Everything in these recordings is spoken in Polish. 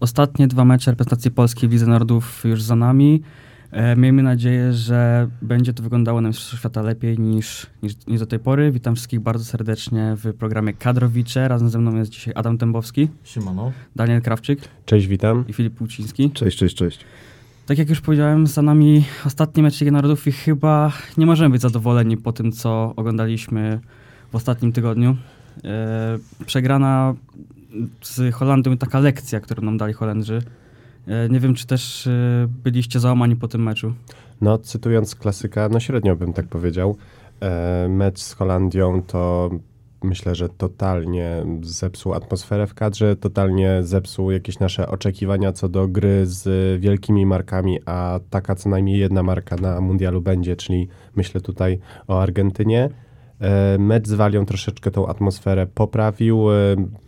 ostatnie dwa mecze reprezentacji Polski w Lidze Narodów już za nami. E, miejmy nadzieję, że będzie to wyglądało na Mistrzostwach Świata lepiej niż, niż, niż do tej pory. Witam wszystkich bardzo serdecznie w programie Kadrowicze. Razem ze mną jest dzisiaj Adam Dębowski, Siemano. Daniel Krawczyk Cześć, witam. i Filip Płuciński. Cześć, cześć, cześć. Tak jak już powiedziałem, za nami ostatni mecz Ligi Narodów i chyba nie możemy być zadowoleni po tym, co oglądaliśmy w ostatnim tygodniu. E, przegrana z Holandią taka lekcja, którą nam dali Holendrzy. E, nie wiem, czy też e, byliście załamani po tym meczu. No, cytując klasyka, no średnio bym tak powiedział. E, mecz z Holandią to myślę, że totalnie zepsuł atmosferę w kadrze, totalnie zepsuł jakieś nasze oczekiwania co do gry z wielkimi markami, a taka co najmniej jedna marka na mundialu będzie, czyli myślę tutaj o Argentynie. E, Mecz z Walią troszeczkę tą atmosferę poprawił. e,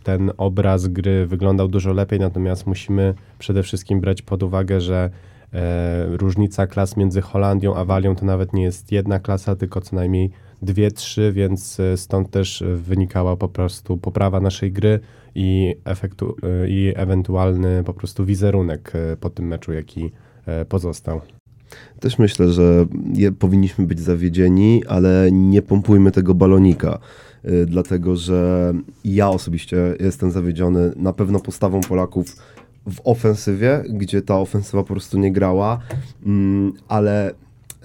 Ten obraz gry wyglądał dużo lepiej, natomiast musimy przede wszystkim brać pod uwagę, że e, różnica klas między Holandią a Walią to nawet nie jest jedna klasa, tylko co najmniej dwie, trzy, więc stąd też wynikała po prostu poprawa naszej gry i, efektu, i ewentualny po prostu wizerunek po tym meczu, jaki pozostał. Też myślę, że je, powinniśmy być zawiedzieni, ale nie pompujmy tego balonika. y, Dlatego, że ja osobiście jestem zawiedziony na pewno postawą Polaków w ofensywie, gdzie ta ofensywa po prostu nie grała, mm, ale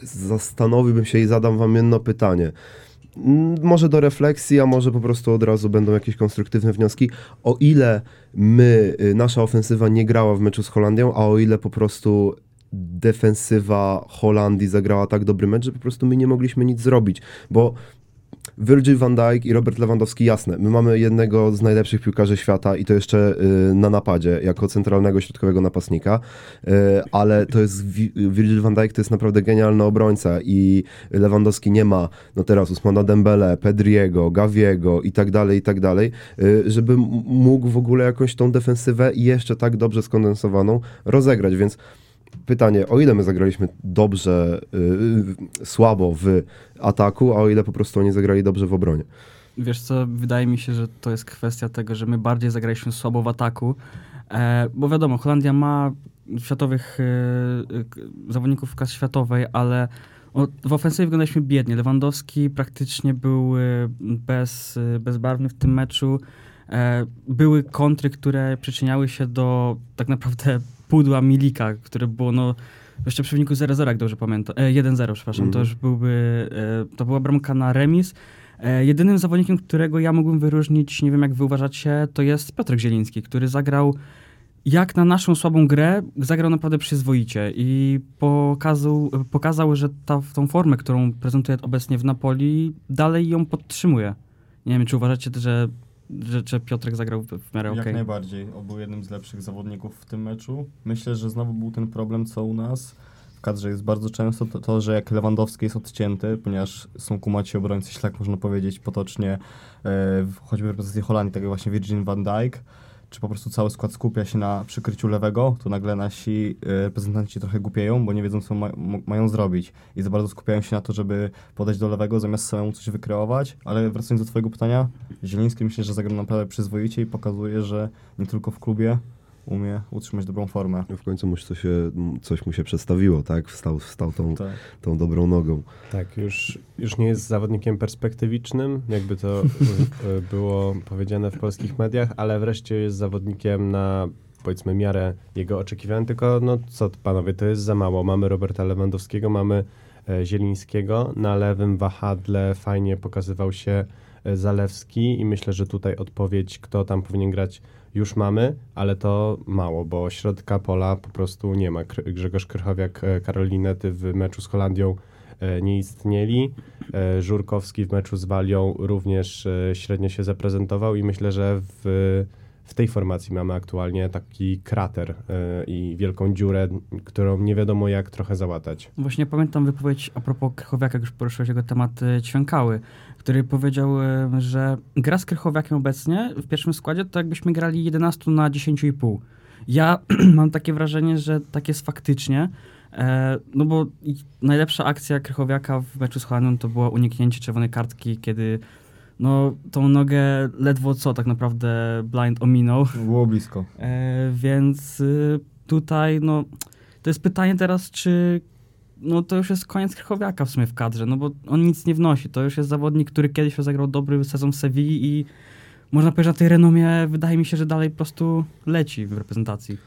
zastanowiłbym się i zadam wam jedno pytanie. Mm, Może do refleksji, a może po prostu od razu będą jakieś konstruktywne wnioski. O ile my, y, nasza ofensywa nie grała w meczu z Holandią, a o ile po prostu defensywa Holandii zagrała tak dobry mecz, że po prostu my nie mogliśmy nic zrobić, bo Virgil van Dijk i Robert Lewandowski, jasne, my mamy jednego z najlepszych piłkarzy świata i to jeszcze y, na napadzie, jako centralnego środkowego napastnika, y, ale to jest, Virgil van Dijk to jest naprawdę genialny obrońca i Lewandowski nie ma, no teraz Usmana Dembele, Pedriego, Gaviego i tak dalej, i tak dalej, y, żeby mógł w ogóle jakąś tą defensywę jeszcze tak dobrze skondensowaną rozegrać, więc pytanie, o ile my zagraliśmy dobrze, y, słabo w ataku, a o ile po prostu oni zagrali dobrze w obronie. Wiesz co, wydaje mi się, że to jest kwestia tego, że my bardziej zagraliśmy słabo w ataku, e, bo wiadomo, Holandia ma światowych e, e, zawodników klas światowej, ale o, w ofensywie wyglądaliśmy biednie. Lewandowski praktycznie był e, bez, e, bezbarwny w tym meczu. E, były kontry, które przyczyniały się do tak naprawdę pudła Milika, które było no, jeszcze przy wyniku 0-0, jak dobrze pamiętam. E, 1-0, przepraszam. To Mhm. już byłby, e, to była bramka na remis. E, jedynym zawodnikiem, którego ja mógłbym wyróżnić, nie wiem jak wy uważacie, to jest Piotrek Zieliński, który zagrał jak na naszą słabą grę, zagrał naprawdę przyzwoicie i pokazał, pokazał że ta, tą formę, którą prezentuje obecnie w Napoli, dalej ją podtrzymuje. Nie wiem, czy uważacie, że, że, że Piotrek zagrał w, miarę Jak okej. najbardziej. On był jednym z lepszych zawodników w tym meczu. Myślę, że znowu był ten problem, co u nas w kadrze jest bardzo często, to, to że jak Lewandowski jest odcięty, ponieważ są kumaci obrońcy, jeśli tak można powiedzieć potocznie, e, choćby w reprezentacji Holandii, tak jak właśnie Virgin van Dijk, czy po prostu cały skład skupia się na przykryciu lewego, to nagle nasi e, reprezentanci trochę głupieją, bo nie wiedzą, co ma, mają zrobić. I za bardzo skupiają się na to, żeby podejść do lewego, zamiast samemu coś wykreować. Ale wracając do twojego pytania, Zieliński myślę, że zagrał naprawdę przyzwoicie i pokazuje, że nie tylko w klubie umie utrzymać dobrą formę. W końcu mu się, coś mu się przedstawiło, tak? Wstał, wstał tą, Tak. tą dobrą nogą. Tak, już, już nie jest zawodnikiem perspektywicznym, jakby to y, było powiedziane w polskich mediach, ale wreszcie jest zawodnikiem na powiedzmy miarę jego oczekiwań, tylko no co panowie, to jest za mało. Mamy Roberta Lewandowskiego, mamy e, Zielińskiego, na lewym wahadle fajnie pokazywał się e, Zalewski i myślę, że tutaj odpowiedź, kto tam powinien grać już mamy, ale to mało, bo środka pola po prostu nie ma. Grzegorz Krychowiak, e, Karolinety w meczu z Holandią e, nie istnieli. E, Żurkowski w meczu z Walią również średnio się zaprezentował i myślę, że w, w tej formacji mamy aktualnie taki krater e, i wielką dziurę, którą nie wiadomo jak trochę załatać. Właśnie pamiętam wypowiedź a propos Krychowiaka, jak już poruszyłeś jego temat e, Ćwiękały, który powiedział, e, że gra z Krychowiakiem obecnie w pierwszym składzie to jakbyśmy grali 11 na 10,5. Ja mam takie wrażenie, że tak jest faktycznie, no bo najlepsza akcja Krychowiaka w meczu z Holandią to było uniknięcie czerwonej kartki, kiedy no tą nogę ledwo co tak naprawdę Blind ominął. Było blisko. E, więc y, tutaj, no, to jest pytanie teraz, czy no to już jest koniec Krychowiaka w sumie w kadrze, no bo on nic nie wnosi. To już jest zawodnik, który kiedyś rozegrał dobry sezon w Sewilli i można powiedzieć, że na tej renomie wydaje mi się, że dalej po prostu leci w reprezentacji.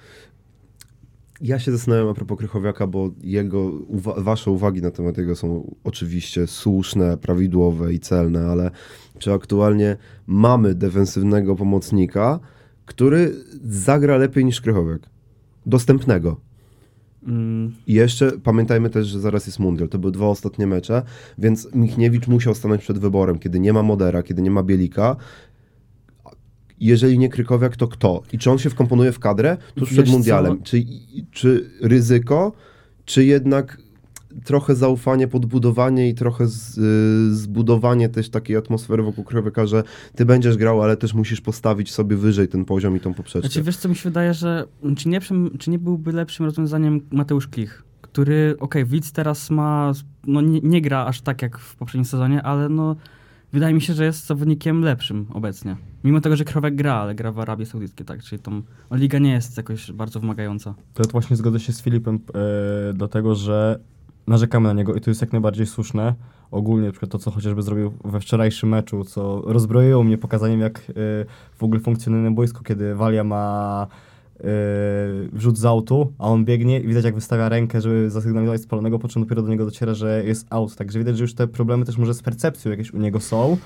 Ja się zastanawiam a propos Krychowiaka, bo jego, uwa- wasze uwagi na temat jego są oczywiście słuszne, prawidłowe i celne, ale czy aktualnie mamy defensywnego pomocnika, który zagra lepiej niż Krychowiak? Dostępnego. Mm, I jeszcze pamiętajmy też, że zaraz jest mundial. To były dwa ostatnie mecze, więc Michniewicz musiał stanąć przed wyborem, kiedy nie ma Modera, kiedy nie ma Bielika. Jeżeli nie Krykowiak, to kto? I czy on się wkomponuje w kadrę tuż przed mundialem? co? Czy, czy ryzyko, czy jednak trochę zaufanie, podbudowanie i trochę z, y, zbudowanie też takiej atmosfery wokół Krychowiaka, że ty będziesz grał, ale też musisz postawić sobie wyżej ten poziom i tą poprzeczkę. Znaczy, wiesz co mi się wydaje, że czy nie, czy nie byłby lepszym rozwiązaniem Mateusz Klich, który, okej, Widz teraz ma, no nie, nie gra aż tak jak w poprzednim sezonie, ale no wydaje mi się, że jest zawodnikiem lepszym obecnie. Mimo tego, że Krowek gra, ale gra w Arabii Saudyjskiej, tak, czyli o, liga nie jest jakoś bardzo wymagająca. To właśnie zgodzę się z Filipem, e, dlatego że narzekamy na niego i to jest jak najbardziej słuszne. Ogólnie na przykład to, co chociażby zrobił we wczorajszym meczu, co rozbroiło mnie pokazaniem, jak e, w ogóle funkcjonuje na boisku, kiedy Walia ma wrzut z autu, a on biegnie i widać, jak wystawia rękę, żeby zasygnalizować spalonego, po czym dopiero do niego dociera, że jest out. Także widać, że już te problemy też może z percepcją jakieś u niego są.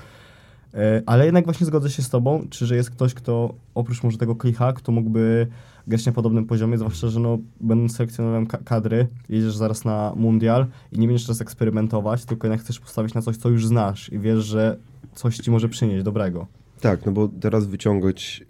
E, Ale jednak właśnie zgodzę się z tobą, czy że jest ktoś, kto oprócz może tego klicha, kto mógłby grać na podobnym poziomie, zwłaszcza, że no, będąc selekcjonerem ka- kadry, jedziesz zaraz na mundial i nie będziesz teraz eksperymentować, tylko jednak chcesz postawić na coś, co już znasz i wiesz, że coś ci może przynieść dobrego. Tak, no bo teraz wyciągać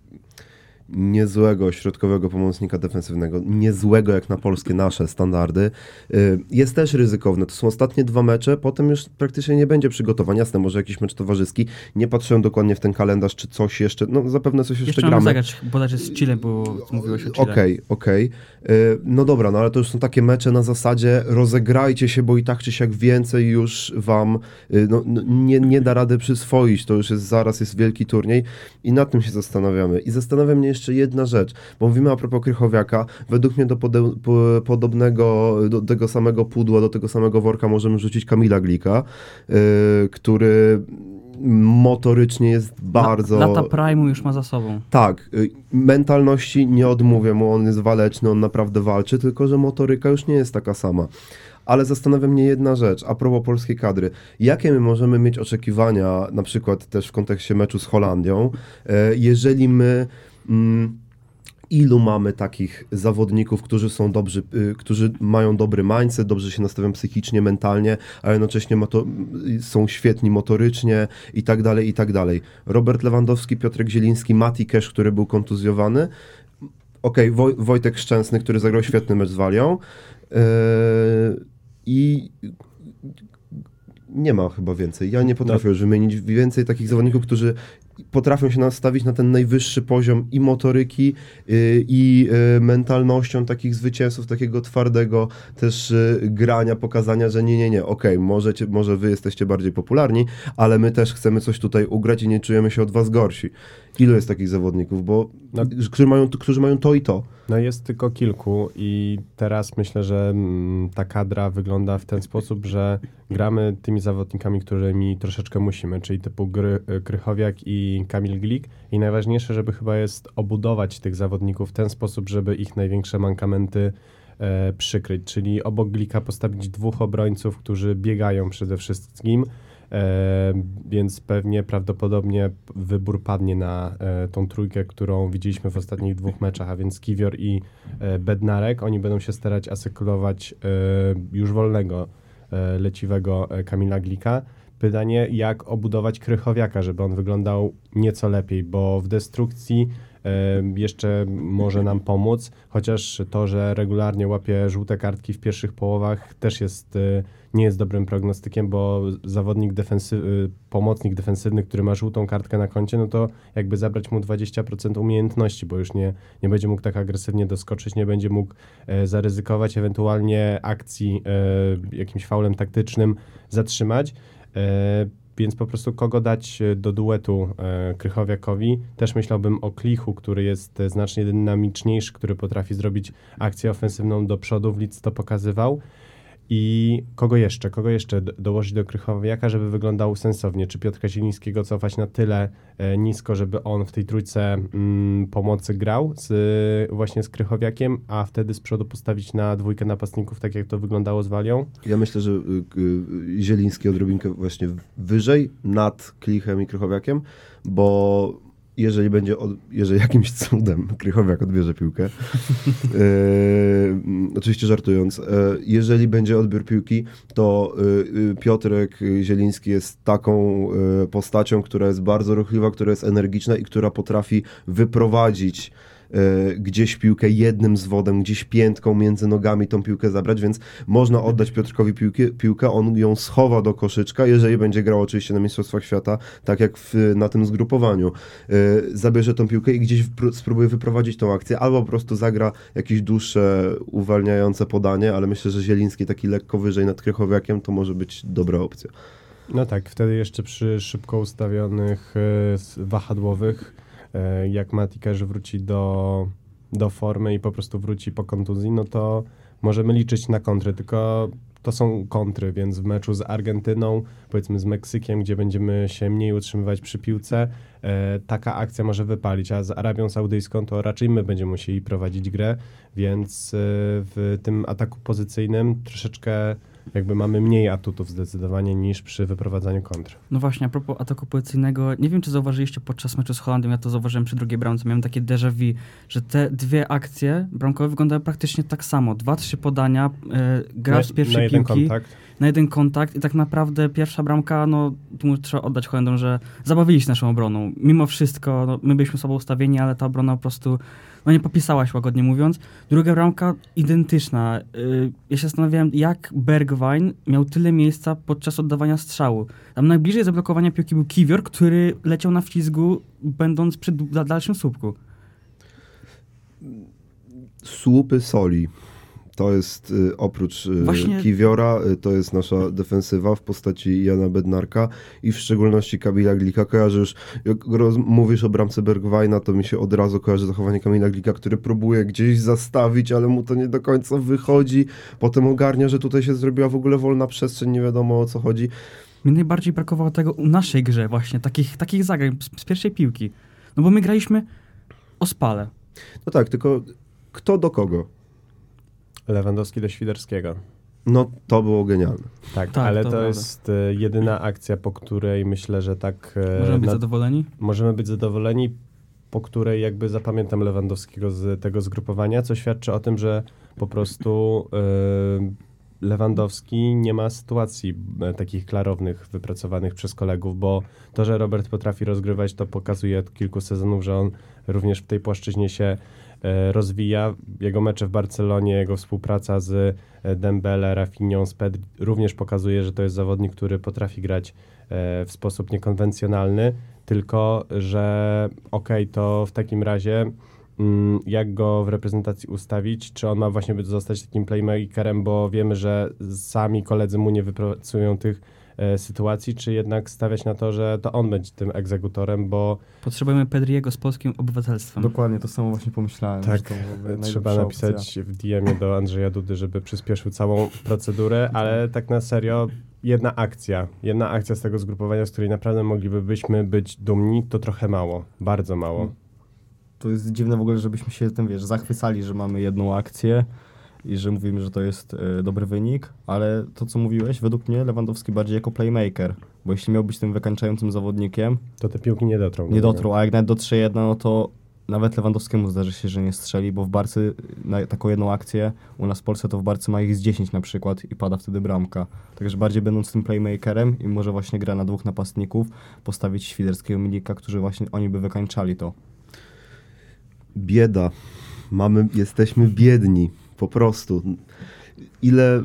niezłego środkowego pomocnika defensywnego, niezłego jak na polskie nasze standardy, y, jest też ryzykowne. To są ostatnie dwa mecze, potem już praktycznie nie będzie przygotowań. Jasne, może jakiś mecz towarzyski. Nie patrzyłem dokładnie w ten kalendarz, czy coś jeszcze, no zapewne coś jeszcze, Jeszcze gramy. zagrać, bodajże z Chile, bo mówiłeś o Chile. Okej, okej. Y, No dobra, no ale to już są takie mecze na zasadzie rozegrajcie się, bo i tak czy siak więcej już wam y, no, no, nie, nie da rady przyswoić. To już jest zaraz jest wielki turniej i nad tym się zastanawiamy. I zastanawia mnie jeszcze jedna rzecz, bo mówimy a propos Krychowiaka. Według mnie do pode, po, podobnego, do tego samego pudła, do tego samego worka możemy rzucić Kamila Glika, y, który motorycznie jest bardzo... La, lata Prime'u już ma za sobą. Tak, y, mentalności nie odmówię mu, on jest waleczny, on naprawdę walczy, tylko że motoryka już nie jest taka sama. Ale zastanawia mnie jedna rzecz, a propos polskiej kadry. Jakie my możemy mieć oczekiwania, na przykład też w kontekście meczu z Holandią, e, jeżeli my... Mm, ilu mamy takich zawodników, którzy są dobrzy, y, którzy mają dobry mindset, dobrze się nastawiają psychicznie, mentalnie, a jednocześnie y, są świetni motorycznie i tak dalej, i tak dalej. Robert Lewandowski, Piotrek Zieliński, Mati Kesz, który był kontuzjowany, okej, Woj- Wojtek Szczęsny, który zagrał świetny mecz z Walią yy, i nie ma chyba więcej. Ja nie potrafię już wymienić więcej takich zawodników, którzy potrafią się nastawić na ten najwyższy poziom i motoryki, yy, i yy, mentalnością takich zwycięzców, takiego twardego też yy, grania, pokazania, że nie, nie, nie, okej, możecie, może wy jesteście bardziej popularni, ale my też chcemy coś tutaj ugrać i nie czujemy się od was gorsi. Ilu jest takich zawodników, bo No. którzy, mają, którzy mają to i to. No jest tylko kilku i teraz myślę, że mm, ta kadra wygląda w ten sposób, że gramy tymi zawodnikami, którymi troszeczkę musimy, czyli typu Gry, Krychowiak i Kamil Glik i najważniejsze, żeby chyba jest obudować tych zawodników w ten sposób, żeby ich największe mankamenty e, przykryć, czyli obok Glika postawić dwóch obrońców, którzy biegają przede wszystkim, E, więc pewnie prawdopodobnie wybór padnie na e, tą trójkę, którą widzieliśmy w ostatnich dwóch meczach, a więc Kiwior i e, Bednarek. Oni będą się starać asykulować e, już wolnego, e, leciwego Kamila Glika. Pytanie, jak obudować Krychowiaka, żeby on wyglądał nieco lepiej, bo w destrukcji e, jeszcze może nam pomóc, chociaż to, że regularnie łapie żółte kartki w pierwszych połowach też jest, e, nie jest dobrym prognostykiem, bo zawodnik defensy, y, pomocnik defensywny, który ma żółtą kartkę na koncie, no to jakby zabrać mu 20% umiejętności, bo już nie, nie będzie mógł tak agresywnie doskoczyć, nie będzie mógł e, zaryzykować ewentualnie akcji e, jakimś faulem taktycznym zatrzymać. E, więc po prostu kogo dać e, do duetu e, Krychowiakowi? Też myślałbym o Klichu, który jest znacznie dynamiczniejszy, który potrafi zrobić akcję ofensywną do przodu, w Lidz to pokazywał. I kogo jeszcze? Kogo jeszcze do- dołożyć do Krychowiaka, żeby wyglądał sensownie? Czy Piotra Zielińskiego cofać na tyle e, nisko, żeby on w tej trójce mm, pomocy grał z, właśnie z Krychowiakiem, a wtedy z przodu postawić na dwójkę napastników, tak jak to wyglądało z Walią? Ja myślę, że y, y, Zieliński odrobinkę właśnie wyżej, nad Klichem i Krychowiakiem, bo jeżeli będzie, od, jeżeli jakimś cudem Krychowiak odbierze piłkę, yy, mm, oczywiście żartując, yy, jeżeli będzie odbiór piłki, to yy, yy, Piotrek Zieliński jest taką yy, postacią, która jest bardzo ruchliwa, która jest energiczna i która potrafi wyprowadzić e, gdzieś piłkę jednym zwodem, gdzieś piętką między nogami tą piłkę zabrać, więc można oddać Piotrkowi piłkę, piłkę on ją schowa do koszyczka, jeżeli będzie grał oczywiście na Mistrzostwach Świata, tak jak w, na tym zgrupowaniu. E, Zabierze tą piłkę i gdzieś spróbuje wyprowadzić tą akcję, albo po prostu zagra jakieś dłuższe, uwalniające podanie, ale myślę, że Zieliński taki lekko wyżej nad Krychowiakiem to może być dobra opcja. No tak, wtedy jeszcze przy szybko ustawionych s- wahadłowych, e, jak Matikaż wróci do, do formy i po prostu wróci po kontuzji, no to możemy liczyć na kontry, tylko to są kontry, więc w meczu z Argentyną, powiedzmy z Meksykiem, gdzie będziemy się mniej utrzymywać przy piłce, e, taka akcja może wypalić, a z Arabią Saudyjską to raczej my będziemy musieli prowadzić grę, więc e, w tym ataku pozycyjnym troszeczkę jakby mamy mniej atutów zdecydowanie niż przy wyprowadzaniu kontr. No właśnie, a propos ataku pozycyjnego, nie wiem, czy zauważyliście podczas meczu z Holandią, ja to zauważyłem przy drugiej bramce, miałem takie déjà vu, że te dwie akcje bramkowe wyglądały praktycznie tak samo. Dwa, trzy podania, e, gracz z na, pierwszej na jeden piłki, kontakt. na jeden kontakt i tak naprawdę pierwsza bramka, no tu trzeba oddać Holendrom, że zabawili się naszą obroną. Mimo wszystko, no, my byliśmy słabo ustawieni, ale ta obrona po prostu, no nie popisała się łagodnie mówiąc. Druga bramka identyczna. Y, ja się zastanawiałem, jak Bergwijn miał tyle miejsca podczas oddawania strzału. Tam najbliżej zablokowania piłki był Kiwior, który leciał na wślizgu, będąc przy dalszym słupku. Słupy soli. To jest y, oprócz y, Właśnie- Kiwiora, y, to jest nasza defensywa w postaci Jana Bednarka i w szczególności Kamila Glika. Kojarzy już, jak mówisz o bramce Bergwajna, to mi się od razu kojarzy zachowanie Kamila Glika, który próbuje gdzieś zastawić, ale mu to nie do końca wychodzi. Potem ogarnia, że tutaj się zrobiła w ogóle wolna przestrzeń, nie wiadomo o co chodzi. Mi najbardziej brakowało tego u naszej grze właśnie, takich, takich zagrań z, z pierwszej piłki. No bo my graliśmy o spale. No tak, tylko kto do kogo? Lewandowski do Świderskiego. No to było genialne. Tak, Tak, ale to to, jest e, jedyna akcja, po której myślę, że tak e, Możemy być na- zadowoleni? możemy być zadowoleni, po której jakby zapamiętam Lewandowskiego z tego zgrupowania, co świadczy o tym, że po prostu e, Lewandowski nie ma sytuacji takich klarownych, wypracowanych przez kolegów, bo to, że Robert potrafi rozgrywać, to pokazuje od kilku sezonów, że on również w tej płaszczyźnie się rozwija. Jego mecze w Barcelonie, jego współpraca z e, Dembele, Rafinhą, z Pedri również pokazuje, że to jest zawodnik, który potrafi grać e, w sposób niekonwencjonalny, tylko że okej, to w takim razie mm, jak go w reprezentacji ustawić, czy on ma właśnie zostać takim playmakerem, bo wiemy, że sami koledzy mu nie wypracują tych e, sytuacji, czy jednak stawiać na to, że to on będzie tym egzekutorem, bo Potrzebujemy Pedriego z polskim obywatelstwem. Dokładnie to samo właśnie pomyślałem. Tak, byłaby trzeba napisać opcja. w DM-ie do Andrzeja Dudy, żeby przyspieszył całą procedurę, ale tak na serio, jedna akcja, jedna akcja z tego zgrupowania, z której naprawdę moglibyśmy być dumni, to trochę mało, bardzo mało. To jest dziwne w ogóle, żebyśmy się tym, wiesz, zachwycali, że mamy jedną akcję i że mówimy, że to jest e, dobry wynik, ale to, co mówiłeś, według mnie Lewandowski bardziej jako playmaker, bo jeśli miał być tym wykańczającym zawodnikiem, To te piłki nie dotrą. do nie dotrą, a jak nawet dotrze jedna, no to nawet Lewandowskiemu zdarzy się, że nie strzeli, bo w Barcy na taką jedną akcję, u nas w Polsce to w Barcy ma ich z 10 na przykład i pada wtedy bramka. Także bardziej będąc tym playmakerem i może właśnie gra na dwóch napastników, postawić Świderskiego Milika, którzy właśnie oni by wykańczali to. Bieda. Mamy, jesteśmy biedni. Po prostu. Ile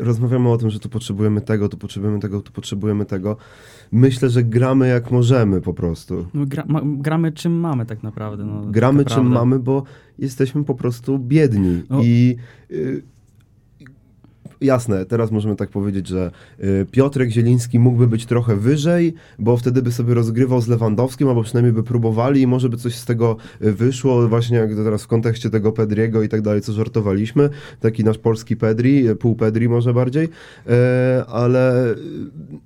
rozmawiamy o tym, że tu potrzebujemy tego, tu potrzebujemy tego, tu potrzebujemy tego. Myślę, że gramy jak możemy po prostu. No, gra, ma, gramy czym mamy tak naprawdę. No, Gramy to czym prawda. mamy, bo jesteśmy po prostu biedni. No. I y, jasne, teraz możemy tak powiedzieć, że y, Piotrek Zieliński mógłby być trochę wyżej, bo wtedy by sobie rozgrywał z Lewandowskim, albo przynajmniej by próbowali i może by coś z tego y, wyszło, właśnie jak teraz w kontekście tego Pedriego i tak dalej, co żartowaliśmy, taki nasz polski Pedri, y, pół Pedri może bardziej, ale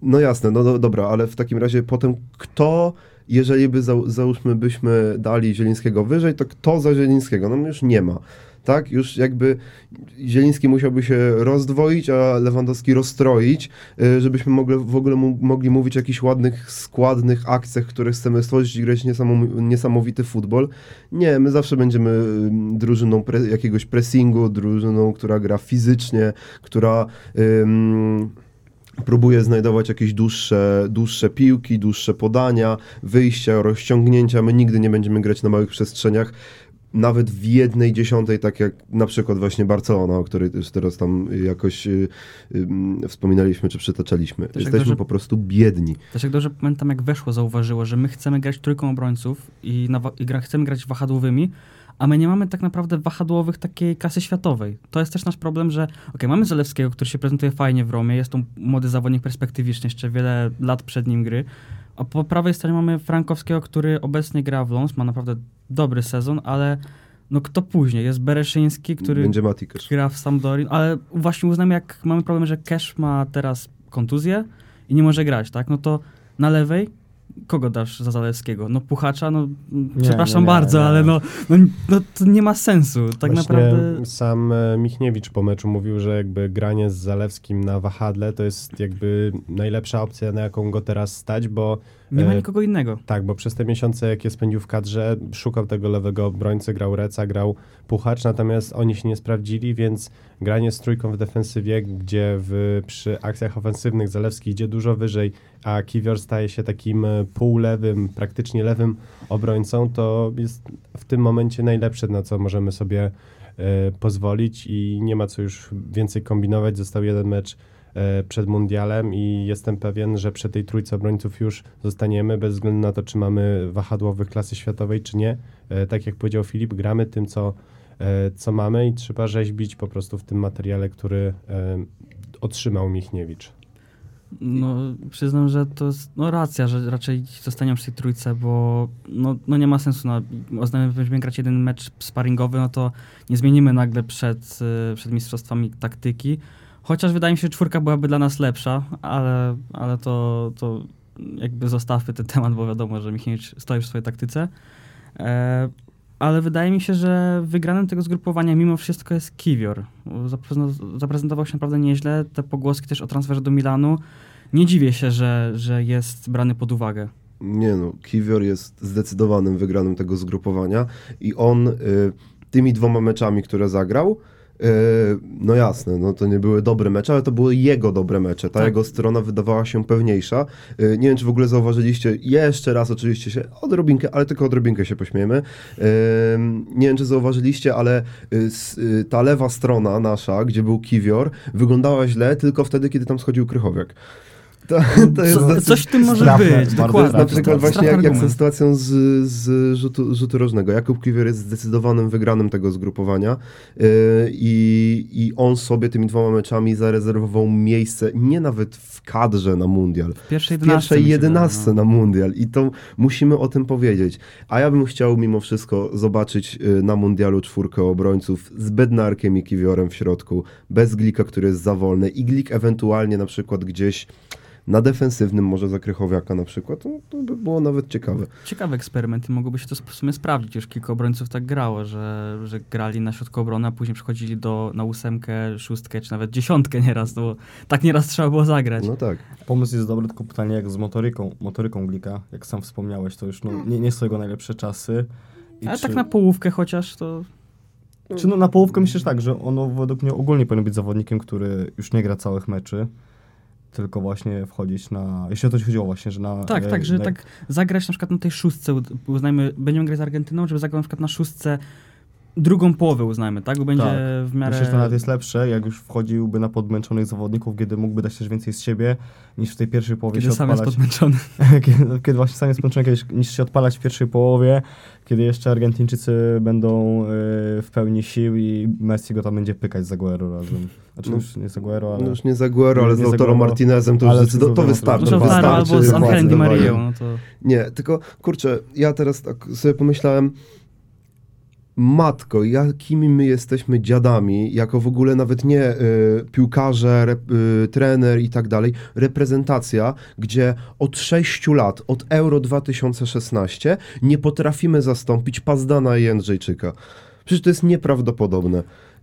no jasne, no do, dobra, ale w takim razie potem kto jeżeli by zał, załóżmy byśmy dali Zielińskiego wyżej, to kto za Zielińskiego? No już nie ma. Tak, już jakby Zieliński musiałby się rozdwoić, a Lewandowski rozstroić, y, żebyśmy mogli, w ogóle mogli mówić o jakichś ładnych, składnych akcjach, które chcemy stworzyć i grać niesamowity, niesamowity futbol. Nie, my zawsze będziemy y, drużyną pre, jakiegoś pressingu, drużyną, która gra fizycznie, która ym, próbuje znajdować jakieś dłuższe, dłuższe piłki, dłuższe podania, wyjścia, rozciągnięcia. My nigdy nie będziemy grać na małych przestrzeniach. Nawet w jednej dziesiątej, tak jak na przykład właśnie Barcelona, o której też teraz tam jakoś y, y, wspominaliśmy czy przytaczaliśmy. jak Jesteśmy dobrze- po prostu biedni. Też jak dobrze pamiętam, jak weszło, zauważyło, że my chcemy grać trójką obrońców i, na, i gra, chcemy grać wahadłowymi, a my nie mamy tak naprawdę wahadłowych takiej klasy światowej. To jest też nasz problem, że okej, mamy Zalewskiego, który się prezentuje fajnie w Romie, jest to młody zawodnik perspektywiczny, jeszcze wiele lat przed nim gry, a po prawej stronie mamy Frankowskiego, który obecnie gra w Lons, ma naprawdę dobry sezon, ale no kto później? Jest Bereszyński, który Będzie gra w Sampdori, ale właśnie uznajmy, jak mamy problem, że Cash ma teraz kontuzję i nie może grać, tak? No to na lewej kogo dasz za Zalewskiego? No Puchacza, no mm, przepraszam nie, nie, bardzo, nie. ale no, no, no to nie ma sensu. Tak Właśnie naprawdę sam e, Michniewicz po meczu mówił, że jakby granie z Zalewskim na wahadle to jest jakby najlepsza opcja, na jaką go teraz stać, bo nie ma e, nikogo innego. tak, bo przez te miesiące, jakie spędził w kadrze, szukał tego lewego obrońcy, grał Reca, grał Puchacz, natomiast oni się nie sprawdzili, więc granie z trójką w defensywie, gdzie w, przy akcjach ofensywnych Zalewski idzie dużo wyżej, a Kiwior staje się takim e, półlewym, praktycznie lewym obrońcą, to jest w tym momencie najlepsze, na co możemy sobie e, pozwolić i nie ma co już więcej kombinować. Został jeden mecz przed mundialem i jestem pewien, że przy tej trójce obrońców już zostaniemy, bez względu na to, czy mamy wahadłowych klasy światowej, czy nie. E, tak jak powiedział Filip, gramy tym, co, e, co mamy i trzeba rzeźbić po prostu w tym materiale, który e, otrzymał Michniewicz. No, przyznam, że to jest no, racja, że raczej zostaniemy przy tej trójce, bo no, no nie ma sensu. No, oznajmy, będziemy grać jeden mecz sparingowy, no to nie zmienimy nagle przed, przed mistrzostwami taktyki. Chociaż wydaje mi się, że czwórka byłaby dla nas lepsza, ale, ale to, to jakby zostawmy ten temat, bo wiadomo, że Michniewicz stoi w swojej taktyce. E, ale wydaje mi się, że wygranym tego zgrupowania mimo wszystko jest Kiwior. Zaprezentował- się naprawdę nieźle. Te pogłoski też o transferze do Milanu. Nie dziwię się, że, że jest brany pod uwagę. Nie no, Kiwior jest zdecydowanym wygranym tego zgrupowania i on y, tymi dwoma meczami, które zagrał, no jasne, no to nie były dobre mecze, ale to były jego dobre mecze. Ta Tak. jego strona wydawała się pewniejsza. Y, nie wiem, czy w ogóle zauważyliście, jeszcze raz oczywiście się odrobinkę, ale tylko odrobinkę się pośmiejemy. Y, nie wiem, czy zauważyliście, ale ta lewa strona nasza, gdzie był Kiwior, wyglądała źle tylko wtedy, kiedy tam schodził Krychowiak. To, to jest Co, dosyć- coś w tym może być, dokładnie. na przykład właśnie jak, jak ze sytuacją z, z rzutu, rzutu rożnego. Jakub Kiwior jest zdecydowanym wygranym tego zgrupowania yy, i, i on sobie tymi dwoma meczami zarezerwował miejsce nie nawet w kadrze na mundial, W pierwszej w pierwszej jedenastce no. na mundial i to musimy o tym powiedzieć. A ja bym chciał mimo wszystko zobaczyć y, na mundialu czwórkę obrońców z Bednarkiem i Kiwiorem w środku, bez Glika, który jest za wolny i Glik ewentualnie na przykład gdzieś na defensywnym może za Krychowiaka na przykład, to, to by było nawet ciekawe. Ciekawy eksperyment i mogłoby się to w sumie sprawdzić. Już kilka obrońców tak grało, że, że grali na środku obrony, a później przechodzili do, na ósemkę, szóstkę, czy nawet dziesiątkę nieraz, bo tak nieraz trzeba było zagrać. No tak. Pomysł jest dobry, tylko pytanie jak z motoryką, motoryką Glika, jak sam wspomniałeś, to już no, nie, nie są jego najlepsze czasy. I Ale czy, tak na połówkę chociaż to... Czy no, na połówkę myślisz tak, że ono według mnie ogólnie powinno być zawodnikiem, który już nie gra całych meczy, tylko właśnie wchodzić na, jeśli o to chodziło właśnie, że na... Tak, e, tak, że na, tak zagrać na przykład na tej szóstce, uznajmy, będziemy grać z Argentyną, żeby zagrał na przykład na szóstce drugą połowę uznajmy, tak? Bo będzie Tak. w miarę... Myślę, że to nawet jest lepsze, jak już wchodziłby na podmęczonych zawodników, kiedy mógłby dać też więcej z siebie, niż w tej pierwszej połowie Kiedy się sam jest odpalać. podmęczony. kiedy, kiedy właśnie sam jest podmęczony, kiedy, niż się odpalać w pierwszej połowie, kiedy jeszcze Argentyńczycy będą y, w pełni sił i Messi go tam będzie pykać z Aguero razem. Znaczy No. już nie z Aguero, ale... No już nie z Aguero, ale z Lautaro Martinezem to ale już zdecydo- to Lautaro wystarczy. Lautaro wystarczy, albo z Angelem Di. Marią, no to... Nie, tylko kurczę, ja teraz tak sobie pomyślałem, matko, jakimi my jesteśmy dziadami, jako w ogóle nawet nie y, piłkarze, rep, y, trener i tak dalej, reprezentacja, gdzie od 6 lat, od Euro 2016 nie potrafimy zastąpić Pazdana i Jędrzejczyka. Przecież to jest nieprawdopodobne.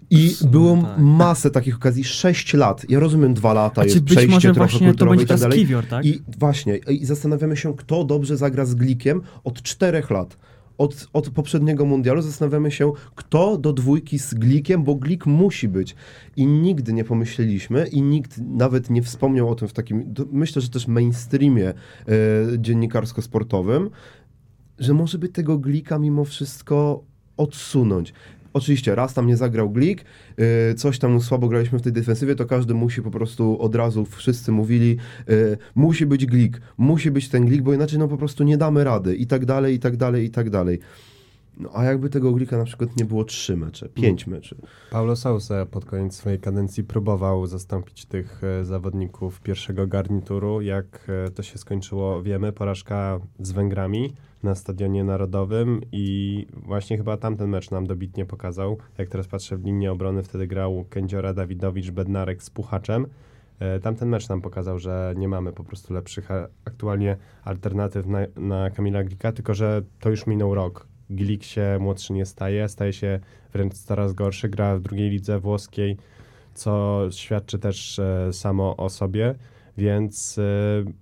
I W sumie było tak. masę takich okazji, 6 lat. Ja rozumiem, dwa lata A jest przejście może trochę kulturowe i tak dalej. Kiwior, tak? I właśnie, i zastanawiamy się, kto dobrze zagra z Glikiem od czterech lat. Od, od poprzedniego mundialu zastanawiamy się, kto do dwójki z Glikiem, bo Glik musi być. I nigdy nie pomyśleliśmy i nikt nawet nie wspomniał o tym w takim, myślę, że też mainstreamie e, dziennikarsko-sportowym, że może by tego Glika mimo wszystko odsunąć. Oczywiście, raz tam nie zagrał Glik, y, coś tam słabo graliśmy w tej defensywie, to każdy musi po prostu od razu, wszyscy mówili, y, musi być Glik, musi być ten Glik, bo inaczej no po prostu nie damy rady i tak dalej, i tak dalej, i tak dalej. No a jakby tego Glika na przykład nie było trzy mecze, pięć meczy. Paulo Sousa pod koniec swojej kadencji próbował zastąpić tych e, zawodników pierwszego garnituru. Jak e, to się skończyło, wiemy. Porażka z Węgrami na Stadionie Narodowym i właśnie chyba tamten mecz nam dobitnie pokazał. Jak teraz patrzę w linię obrony, wtedy grał Kędziora, Dawidowicz, Bednarek z Puchaczem. E, Tamten mecz nam pokazał, że nie mamy po prostu lepszych aktualnie alternatyw na, na Kamila Glika, tylko że to już minął rok. Glik się młodszy nie staje, staje się wręcz coraz gorszy, gra w drugiej lidze włoskiej, co świadczy też e, samo o sobie, więc e,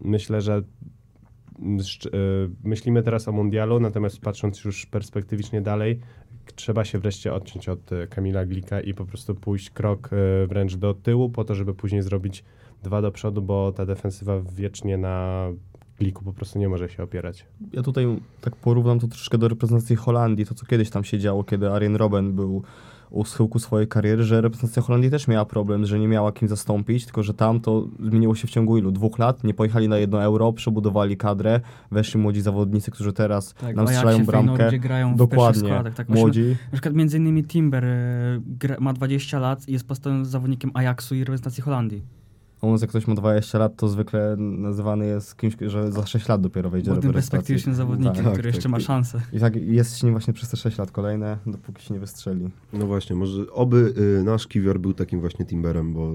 myślę, że myślimy teraz o mundialu, natomiast patrząc już perspektywicznie dalej, trzeba się wreszcie odciąć od e, Kamila Glika i po prostu pójść krok e, wręcz do tyłu, po to, żeby później zrobić dwa do przodu, bo ta defensywa wiecznie na Gliku po prostu nie może się opierać. Ja tutaj tak porównam to troszeczkę do reprezentacji Holandii, to co kiedyś tam się działo, kiedy Arjen Robben był u schyłku swojej kariery, że reprezentacja Holandii też miała problem, że nie miała kim zastąpić, tylko że tam to zmieniło się w ciągu ilu? Dwóch lat? Nie pojechali na jedno euro, przebudowali kadrę, weszli młodzi zawodnicy, którzy teraz Tak, nam w strzelają w Feyenoordzie bramkę. grają w Dokładnie, składach. Tak, właśnie młodzi. Na przykład między innymi Timber e, gra, ma 20 lat i jest podstawowym zawodnikiem Ajaxu i reprezentacji Holandii. U jak ktoś ma 20 lat, to zwykle nazywany jest kimś, że za 6 lat dopiero wejdzie do Młodym reprezentacji. perspektywicznym zawodnikiem, Tak, który tak, jeszcze ma tak. szansę. I tak jest z nim właśnie przez te 6 lat kolejne, dopóki się nie wystrzeli. No właśnie, może oby y, nasz Kiwior był takim właśnie Timberem, bo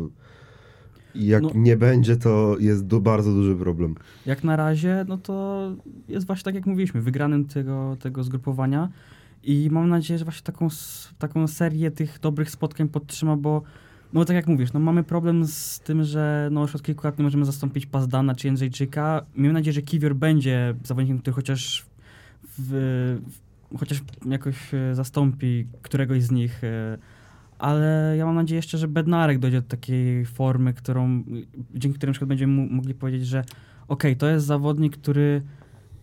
jak No. nie będzie, to jest du- bardzo duży problem. Jak na razie, no to jest właśnie tak jak mówiliśmy, wygranym tego, tego zgrupowania i mam nadzieję, że właśnie taką, taką serię tych dobrych spotkań podtrzyma, bo no tak jak mówisz, no mamy problem z tym, że no już od kilku lat nie możemy zastąpić Pazdana czy Jędrzejczyka. Miejmy nadzieję, że Kiwior będzie zawodnikiem, który chociaż w, w, chociaż jakoś e, zastąpi któregoś z nich, e, ale ja mam nadzieję jeszcze, że Bednarek dojdzie do takiej formy, którą, dzięki której na przykład będziemy mogli powiedzieć, że okej, to jest zawodnik, który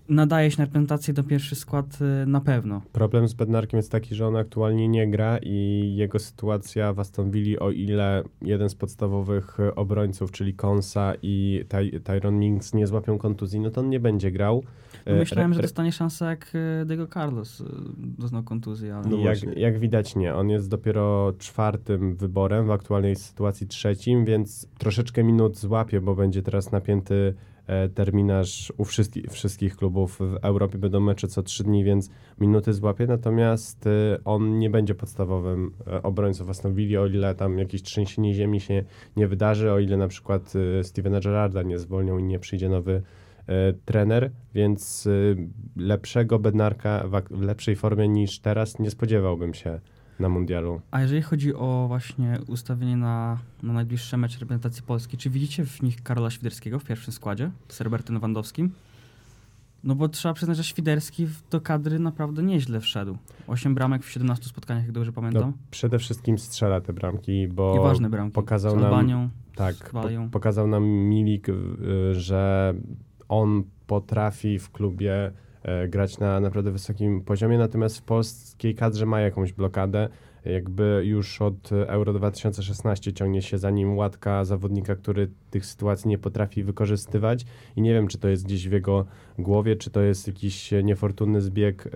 nadaje się na reprezentację do pierwszy skład y, na pewno. Problem z Bednarkiem jest taki, że on aktualnie nie gra i jego sytuacja w Aston Villa, o ile jeden z podstawowych e, obrońców, czyli Konsa i Ty Tyron Mings nie złapią kontuzji, no to on nie będzie grał. E, myślałem, że dostanie szansę jak y, Diego Carlos y, doznał kontuzji, ale... No jak, jak widać nie, on jest dopiero czwartym wyborem, w aktualnej sytuacji trzecim, więc troszeczkę minut złapie, bo będzie teraz napięty e, terminarz u wszystkich, wszystkich klubów w Europie, będą mecze co trzy dni, więc minuty złapie, natomiast e, on nie będzie podstawowym e, obrońcą w Aston Villa, o ile tam jakieś trzęsienie ziemi się nie wydarzy, o ile na przykład e, Stevena Gerrarda nie zwolnią i nie przyjdzie nowy e, trener, więc e, lepszego Bednarka w, lepszej formie niż teraz nie spodziewałbym się na mundialu. A jeżeli chodzi o właśnie ustawienie na, na najbliższe mecze reprezentacji Polski, czy widzicie w nich Karola Świderskiego w pierwszym składzie z Robertem Lewandowskim? No bo trzeba przyznać, że Świderski do kadry naprawdę nieźle wszedł. Osiem bramek w 17 spotkaniach, jak dobrze pamiętam. No, przede wszystkim strzela te bramki, bo I ważne bramki. pokazał nam- tak, po, pokazał nam Milik, y, że on potrafi w klubie e, grać na naprawdę wysokim poziomie, natomiast w polskiej kadrze ma jakąś blokadę. Jakby już od Euro 2016 ciągnie się za nim łatka zawodnika, który tych sytuacji nie potrafi wykorzystywać i nie wiem, czy to jest gdzieś w jego głowie, czy to jest jakiś niefortunny zbieg e,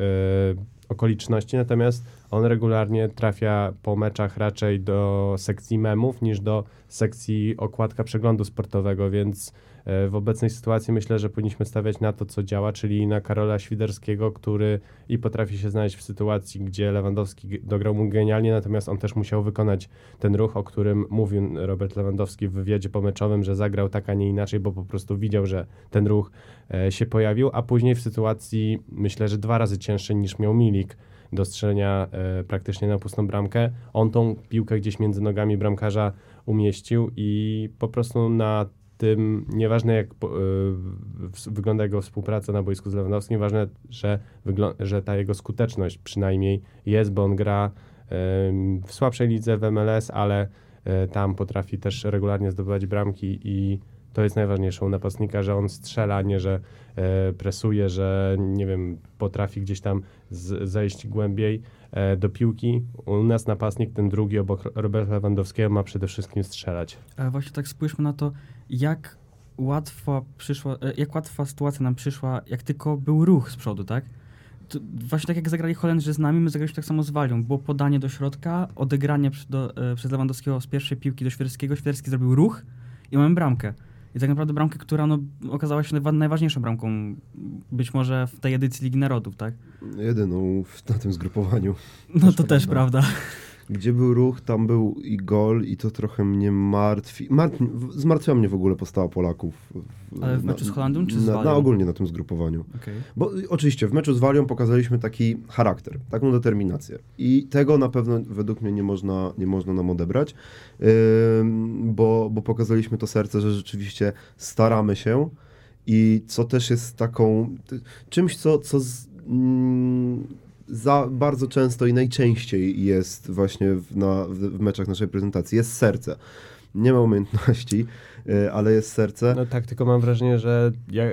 okoliczności, natomiast on regularnie trafia po meczach raczej do sekcji memów niż do sekcji okładka przeglądu sportowego, więc e, w obecnej sytuacji myślę, że powinniśmy stawiać na to, co działa, czyli na Karola Świderskiego, który i potrafi się znaleźć w sytuacji, gdzie Lewandowski dograł mu genialnie, natomiast on też musiał wykonać ten ruch, o którym mówił Robert Lewandowski w wywiadzie pomeczowym, że zagrał tak, a nie inaczej, bo po prostu widział, że ten ruch e, się pojawił, a później w sytuacji, myślę, że dwa razy cięższej niż miał Milik, do strzelenia e, praktycznie na pustą bramkę. On tą piłkę gdzieś między nogami bramkarza umieścił i po prostu na tym, nieważne jak e, wygląda jego współpraca na boisku z Lewandowskim, ważne, że, że ta jego skuteczność przynajmniej jest, bo on gra em, w słabszej lidze w MLS, ale e, tam potrafi też regularnie zdobywać bramki i to jest najważniejsze u napastnika, że on strzela, a nie że e, presuje, że nie wiem, potrafi gdzieś tam z, zejść głębiej e, do piłki. U nas napastnik, ten drugi obok Roberta Lewandowskiego ma przede wszystkim strzelać. E, Właśnie tak spójrzmy na to, jak łatwa przyszła, e, jak łatwa sytuacja nam przyszła, jak tylko był ruch z przodu, tak? To właśnie tak jak zagrali Holendrzy z nami, my zagraliśmy tak samo z Walią. Było podanie do środka, odegranie do, e, przez Lewandowskiego z pierwszej piłki do Świerskiego. Świerski zrobił ruch i mamy bramkę. I tak naprawdę bramkę, która no, okazała się najwa- najważniejszą bramką być może w tej edycji Ligi Narodów, tak? Jedyną w, na tym zgrupowaniu. No to też prawda. Gdzie był ruch, tam był i gol i to trochę mnie martwi. Martwi zmartwia mnie w ogóle postawa Polaków. w- Ale w meczu z Holandią czy z na, Walią? na ogólnie na tym zgrupowaniu. Okej. Bo y, oczywiście w meczu z Walią pokazaliśmy taki charakter, taką determinację. I tego na pewno według mnie nie można, nie można nam odebrać, ym, bo, bo pokazaliśmy to serce, że rzeczywiście staramy się i co też jest taką ty- czymś, co, co z, mm, za bardzo często i najczęściej jest właśnie w, na, w, meczach naszej prezentacji, jest serce. Nie ma umiejętności, ale jest serce. No tak, tylko mam wrażenie, że ja,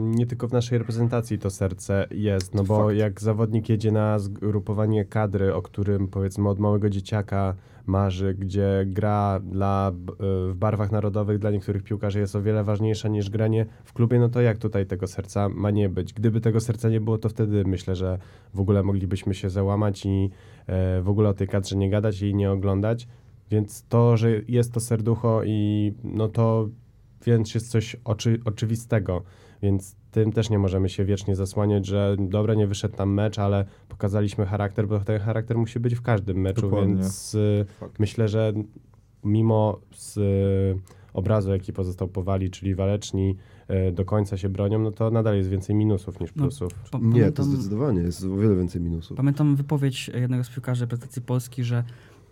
nie tylko w naszej reprezentacji to serce jest, no bo Fakt. jak zawodnik jedzie na zgrupowanie kadry, o którym powiedzmy od małego dzieciaka marzy, gdzie gra dla, y, w barwach narodowych dla niektórych piłkarzy jest o wiele ważniejsza niż granie w klubie, no to jak tutaj tego serca ma nie być? Gdyby tego serca nie było, to wtedy myślę, że w ogóle moglibyśmy się załamać i e, w ogóle o tej kadrze nie gadać i nie oglądać. Więc to, że jest to serducho i no to więc jest coś oczy, oczywistego, więc tym też nie możemy się wiecznie zasłaniać, że dobra, nie wyszedł tam mecz, ale pokazaliśmy charakter, bo ten charakter musi być w każdym meczu, Dokładnie. więc y, myślę, że mimo z y, obrazu, jaki pozostał po Wali, czyli waleczni y, do końca się bronią, no to nadal jest więcej minusów niż No, plusów. Pa- Nie, to pamiętam- zdecydowanie jest o wiele więcej minusów. Pamiętam wypowiedź jednego z piłkarzy reprezentacji Polski, że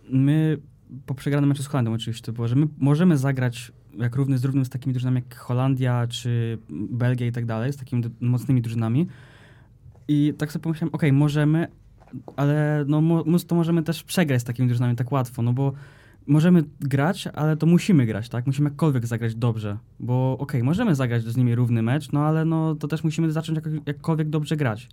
my po przegranym meczu z Holandią oczywiście to było, że my możemy zagrać jak równy z równym z takimi drużynami jak Holandia czy Belgia i tak dalej, z takimi mocnymi drużynami. I tak sobie pomyślałem, okej, możemy, ale no mo- to możemy też przegrać z takimi drużynami tak łatwo, no bo możemy grać, ale to musimy grać, tak? Musimy jakkolwiek zagrać dobrze, bo okej, możemy zagrać z nimi równy mecz, no ale no to też musimy zacząć jak, jakkolwiek dobrze grać.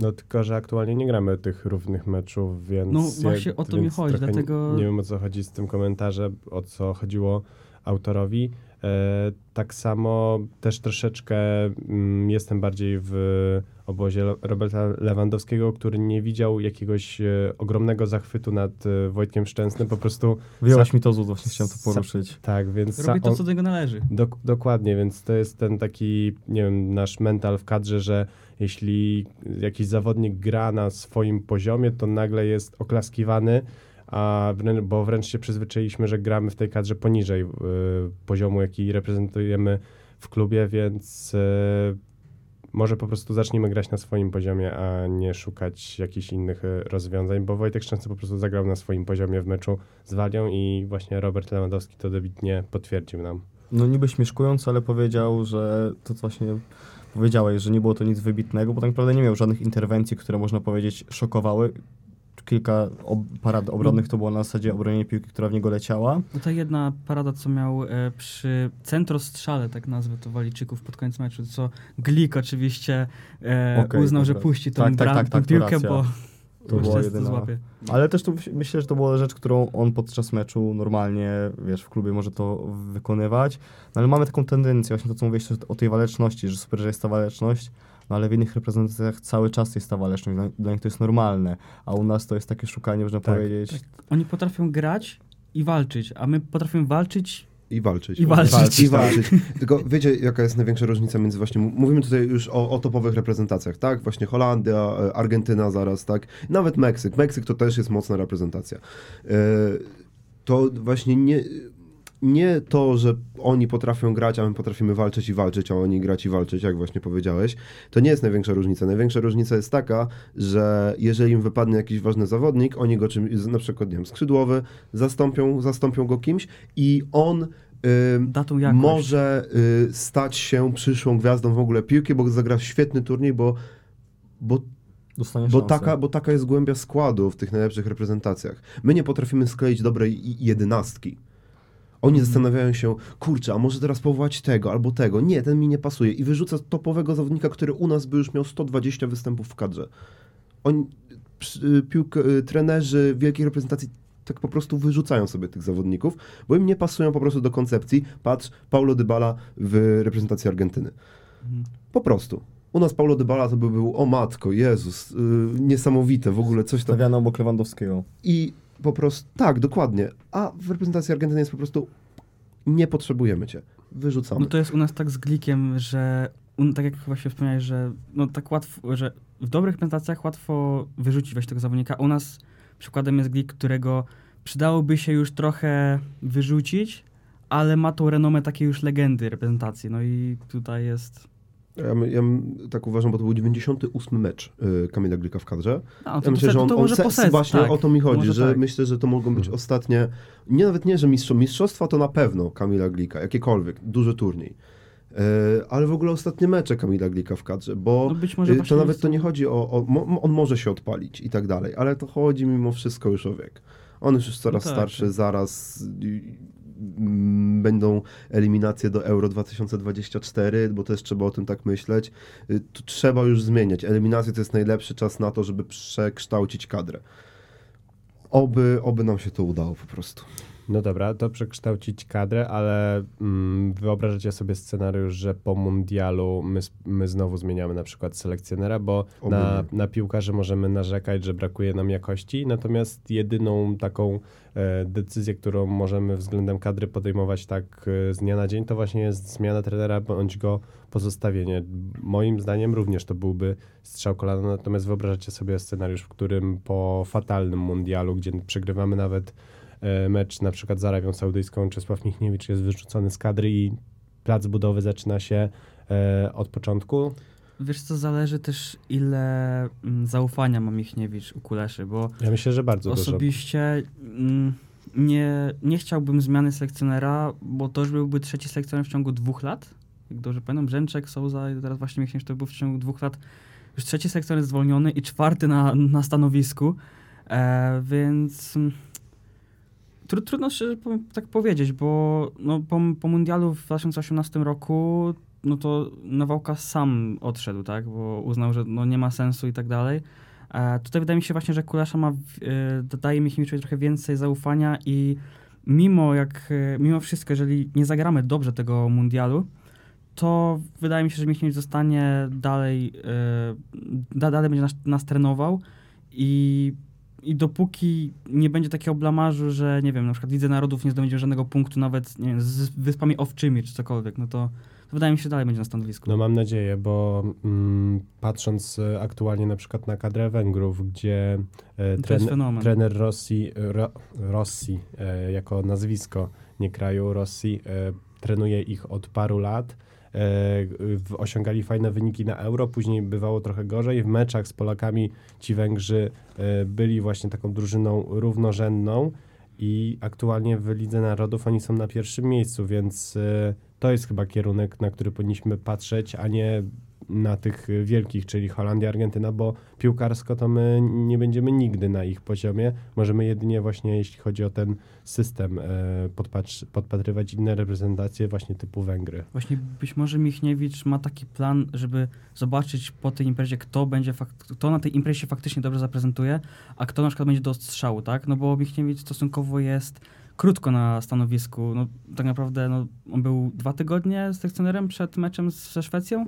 No tylko, że aktualnie nie gramy tych równych meczów, więc... No właśnie o to mi chodzi, dlatego- Nie wiem o co chodzi z tym komentarzem, o co chodziło autorowi. E, tak samo też troszeczkę mm, jestem bardziej w obozie Roberta Lewandowskiego, który nie widział jakiegoś e, ogromnego zachwytu nad e, Wojtkiem Szczęsnym, po prostu Wyjąłeś mi to z właśnie chciałem to sa- poruszyć. tak, więc Robi to, co do niego należy. Dok- dokładnie, więc to jest ten taki, nie wiem, nasz mental w kadrze, że jeśli jakiś zawodnik gra na swoim poziomie, to nagle jest oklaskiwany, a wrę- bo wręcz się przyzwyczailiśmy, że gramy w tej kadrze poniżej y, poziomu, jaki reprezentujemy w klubie, więc y, może po prostu zacznijmy grać na swoim poziomie, a nie szukać jakichś innych y, rozwiązań, bo Wojtek Szczęsny po prostu zagrał na swoim poziomie w meczu z Walią i właśnie Robert Lewandowski to dobitnie potwierdził nam. No niby śmieszkując, ale powiedział, że to właśnie powiedziałeś, że nie było to nic wybitnego, bo tak naprawdę nie miał żadnych interwencji, które można powiedzieć szokowały. kilka ob parad obronnych to było na zasadzie obronienie piłki, która w niego leciała. No ta jedna parada, co miał e, przy centrostrzale, tak nazwę to Walijczyków pod koniec meczu, co Glik oczywiście e, Okej, uznał, że dobra. puści tą, Tak, tak, bram- tak, tą tak, piłkę, bo To była jedyna. Ale też to myślę, że to była rzecz, którą on podczas meczu normalnie, wiesz, w klubie może to wykonywać. No ale mamy taką tendencję, właśnie to co mówiłeś o tej waleczności, że super, że jest ta waleczność, no ale w innych reprezentacjach cały czas jest ta waleczność, dla, dla nich to jest normalne, a u nas to jest takie szukanie, można Tak, powiedzieć. Oni potrafią grać i walczyć, a my potrafimy walczyć I walczyć. I walczyć. I walczyć. Tylko wiecie, jaka jest największa różnica między właśnie, mówimy tutaj już o, o topowych reprezentacjach, tak? Właśnie Holandia, e, Argentyna zaraz, tak? Nawet Meksyk. Meksyk to też jest mocna reprezentacja. E, To właśnie nie, nie to, że oni potrafią grać, a my potrafimy walczyć i walczyć, a oni grać i walczyć, jak właśnie powiedziałeś. To nie jest największa różnica. Największa różnica jest taka, że jeżeli im wypadnie jakiś ważny zawodnik, oni go czymś, na przykład, nie wiem, skrzydłowy, zastąpią, zastąpią go kimś i on jakość. może y, stać się przyszłą gwiazdą w ogóle piłki, bo zagra świetny turniej, bo, bo, Dostanie bo, szansę. taka, bo taka jest głębia składu w tych najlepszych reprezentacjach. My nie potrafimy skleić dobrej jedenastki. Oni Mhm. zastanawiają się, kurczę, a może teraz powołać tego albo tego. Nie, ten mi nie pasuje. I wyrzuca topowego zawodnika, który u nas by już miał 120 występów w kadrze. Oni, przy- piłk, y, trenerzy wielkich reprezentacji tak po prostu wyrzucają sobie tych zawodników, bo im nie pasują po prostu do koncepcji. Patrz, Paulo Dybala w reprezentacji Argentyny. Mhm. Po prostu. U nas Paulo Dybala to by był, o matko, Jezus, y, niesamowite w ogóle, coś tam. Stawiano obok Lewandowskiego. I po prostu, tak, dokładnie. A w reprezentacji Argentyny jest po prostu, nie potrzebujemy cię, wyrzucamy. No to jest u nas tak z Glikiem, że un, tak jak właśnie wspomniałeś, że no tak łatwo, że w dobrych reprezentacjach łatwo wyrzucić właśnie tego zawodnika. U nas przykładem jest Glik, którego przydałoby się już trochę wyrzucić, ale ma tą renomę takiej już legendy reprezentacji. No i tutaj jest... Ja, ja tak uważam, bo to był 98 mecz y, Kamila Glika w kadrze. No, to, Ja myślę, że on, to on se, właśnie tak. o to mi chodzi, że tak. myślę, że to mogą być Mhm. ostatnie, nie nawet nie, że mistrzo, mistrzostwa to na pewno Kamila Glika, jakiekolwiek, duży turniej. E, ale w ogóle ostatnie mecze Kamila Glika w kadrze, bo No być może y, to nawet to nie chodzi o, o mo, on może się odpalić i tak dalej, ale to chodzi mimo wszystko już o wiek. On już jest coraz No tak, starszy, tak. zaraz y, będą eliminacje do Euro 2024, bo też trzeba o tym tak myśleć. Y, Tu trzeba już zmieniać. Eliminacje to jest najlepszy czas na to, żeby przekształcić kadrę. Oby, oby nam się to udało po prostu. No dobra, to przekształcić kadrę, ale mm, wyobrażacie sobie scenariusz, że po mundialu my, my znowu zmieniamy na przykład selekcjonera, bo Oby na, nie. na piłkarzy możemy narzekać, że brakuje nam jakości, natomiast jedyną taką e, decyzję, którą możemy względem kadry podejmować tak e, z dnia na dzień, to właśnie jest zmiana trenera bądź go pozostawienie. Moim zdaniem również to byłby strzał kolana, natomiast wyobrażacie sobie scenariusz, w którym po fatalnym mundialu, gdzie przegrywamy nawet mecz na przykład z Arabią Saudyjską, Czesław Michniewicz jest wyrzucony z kadry i plac budowy zaczyna się e, od początku. Wiesz co, zależy też ile mm, zaufania ma Michniewicz u Kuleszy, bo Ja myślę, że bardzo dużo. Osobiście mm, nie, nie chciałbym zmiany selekcjonera, bo to już byłby trzeci selekcjoner w ciągu dwóch lat. Jak dobrze pamiętam, Brzęczek, Souza i teraz właśnie Michniewicz to był w ciągu dwóch lat już trzeci selekcjoner zwolniony i czwarty na, na stanowisku. E, więc mm, trudno tak powiedzieć, bo no, po, po mundialu w 2018 roku no to Nawałka sam odszedł, tak, bo uznał, że no, nie ma sensu i tak dalej. E, tutaj wydaje mi się właśnie, że Kulesza ma, e, dodaje Michniewiczowi trochę więcej zaufania i mimo jak, e, mimo wszystko, jeżeli nie zagramy dobrze tego mundialu, to wydaje mi się, że Michniewicz zostanie dalej, e, da, dalej będzie nas, nas trenował i, i dopóki nie będzie takiego blamażu, że nie wiem, na przykład Lidze Narodów nie zdobędzie żadnego punktu nawet nie wiem, z Wyspami Owczymi czy cokolwiek, no to, to wydaje mi się, że dalej będzie na stanowisku. No mam nadzieję, bo mm, patrząc e, aktualnie na przykład na kadrę Węgrów, gdzie e, jest trener, Rossi, Ro, Rossi e, jako nazwisko, nie kraju Rossi, e, trenuje ich od paru lat. E, osiągali fajne wyniki na euro, później bywało trochę gorzej. W meczach z Polakami ci Węgrzy e, byli właśnie taką drużyną równorzędną i aktualnie w Lidze Narodów oni są na pierwszym miejscu, więc e, to jest chyba kierunek, na który powinniśmy patrzeć, a nie na tych wielkich, czyli Holandia, Argentyna, bo piłkarsko to my nie będziemy nigdy na ich poziomie. Możemy jedynie właśnie, jeśli chodzi o ten system, e, podpatrywać inne reprezentacje właśnie typu Węgry. Właśnie być może Michniewicz ma taki plan, żeby zobaczyć po tej imprezie, kto będzie kto na tej imprezie faktycznie dobrze zaprezentuje, a kto na przykład będzie do strzału, tak? No bo Michniewicz stosunkowo jest krótko na stanowisku. No, tak naprawdę no, on był dwa tygodnie z sekcjonerem przed meczem z- ze Szwecją,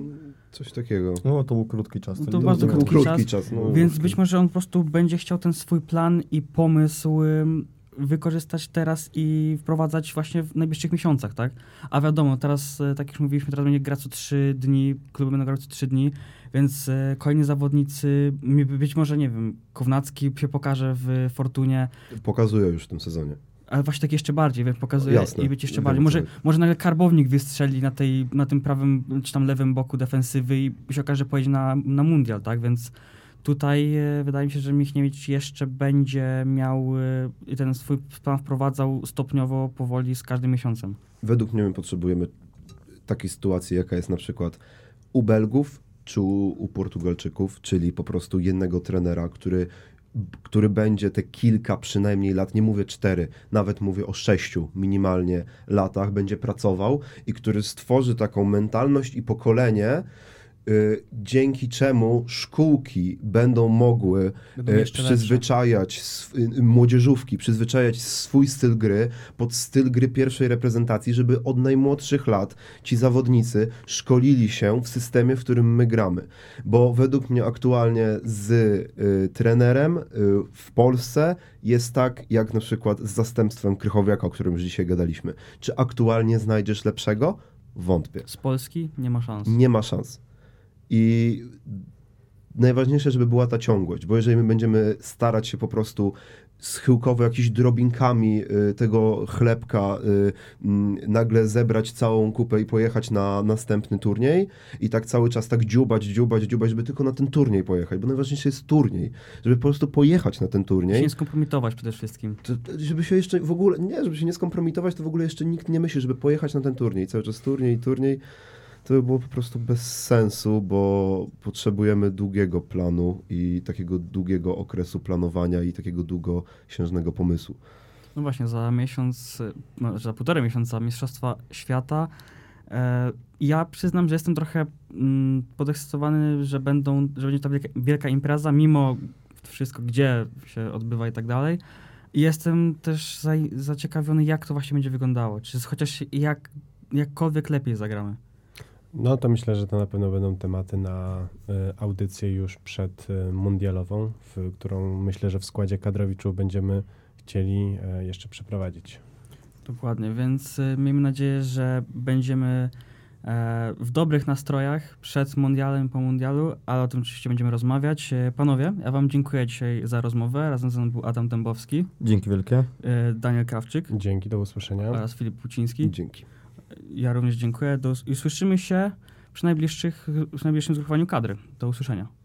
Coś takiego. No to był krótki czas. No to było bardzo krótki krótki czas. czas. no. więc być może on po prostu będzie chciał ten swój plan i pomysł ym, wykorzystać teraz i wprowadzać właśnie w najbliższych miesiącach, tak? A wiadomo, teraz, e, tak jak już mówiliśmy, teraz będzie gra co trzy dni, kluby będą grać co trzy dni, więc e, kolejni zawodnicy, mi- być może, nie wiem, Kownacki się pokaże w Fortunie, Pokazuje już w tym sezonie. Ale właśnie tak jeszcze bardziej, wiem, pokazuje Jasne. i być jeszcze bardziej. Może, może nagle Karbownik wystrzeli na, tej, na tym prawym czy tam lewym boku defensywy i się okaże, że pojedzie na, na mundial, tak? Więc tutaj e, wydaje mi się, że Michniewicz jeszcze będzie miał e, ten swój plan wprowadzał stopniowo, powoli z każdym miesiącem. Według mnie my potrzebujemy takiej sytuacji, jaka jest na przykład u Belgów czy u Portugalczyków, czyli po prostu jednego trenera, który, który będzie te kilka przynajmniej lat, nie mówię cztery, nawet mówię o sześciu minimalnie latach, będzie pracował i który stworzy taką mentalność i pokolenie, dzięki czemu szkółki będą mogły Będą lepsze. przyzwyczajać y, młodzieżówki, przyzwyczajać swój styl gry pod styl gry pierwszej reprezentacji, żeby od najmłodszych lat ci zawodnicy szkolili się w systemie, w którym my gramy. Bo według mnie aktualnie z y, trenerem y, w Polsce jest tak, jak na przykład z zastępstwem Krychowiaka, o którym już dzisiaj gadaliśmy. Czy aktualnie znajdziesz lepszego? Wątpię. Z Polski nie ma szans. Nie ma szans. I najważniejsze, żeby była ta ciągłość, bo jeżeli my będziemy starać się po prostu schyłkowo jakimiś drobinkami y, tego chlebka y, nagle zebrać całą kupę i pojechać na następny turniej i tak cały czas tak dziubać, dziubać, dziubać, żeby tylko na ten turniej pojechać, bo najważniejsze jest turniej, żeby po prostu pojechać na ten Się turniej. nie skompromitować przede wszystkim. To, żeby się jeszcze w ogóle, nie, żeby się nie skompromitować, to w ogóle jeszcze nikt nie myśli, żeby pojechać na ten turniej. Cały czas turniej, turniej. To by było po prostu bez sensu, bo potrzebujemy długiego planu i takiego długiego okresu planowania i takiego długosiężnego pomysłu. No właśnie, za miesiąc, no, za półtorej miesiąca Mistrzostwa Świata. E, ja przyznam, że jestem trochę mm, podekscytowany, że, będą, że będzie ta wielka, wielka impreza, mimo wszystko, gdzie się odbywa i tak dalej. I jestem też za, zaciekawiony, jak to właśnie będzie wyglądało. Czy chociaż jak, jakkolwiek lepiej zagramy. No to myślę, że to na pewno będą tematy na y, audycję już przed y, mundialową, w którą myślę, że w składzie kadrowiczów będziemy chcieli y, jeszcze przeprowadzić. Dokładnie, więc miejmy nadzieję, że będziemy e, w dobrych nastrojach przed mundialem, po mundialu, ale o tym oczywiście będziemy rozmawiać. E, Panowie, ja wam dziękuję dzisiaj za rozmowę. Razem ze mną był Adam Dębowski, Dzięki wielkie. e, Daniel Krawczyk Dzięki, do usłyszenia. oraz Filip Puciński. Dzięki. Ja również dziękuję Do, i słyszymy się przy, najbliższych, przy najbliższym zgrupowaniu kadry. Do usłyszenia.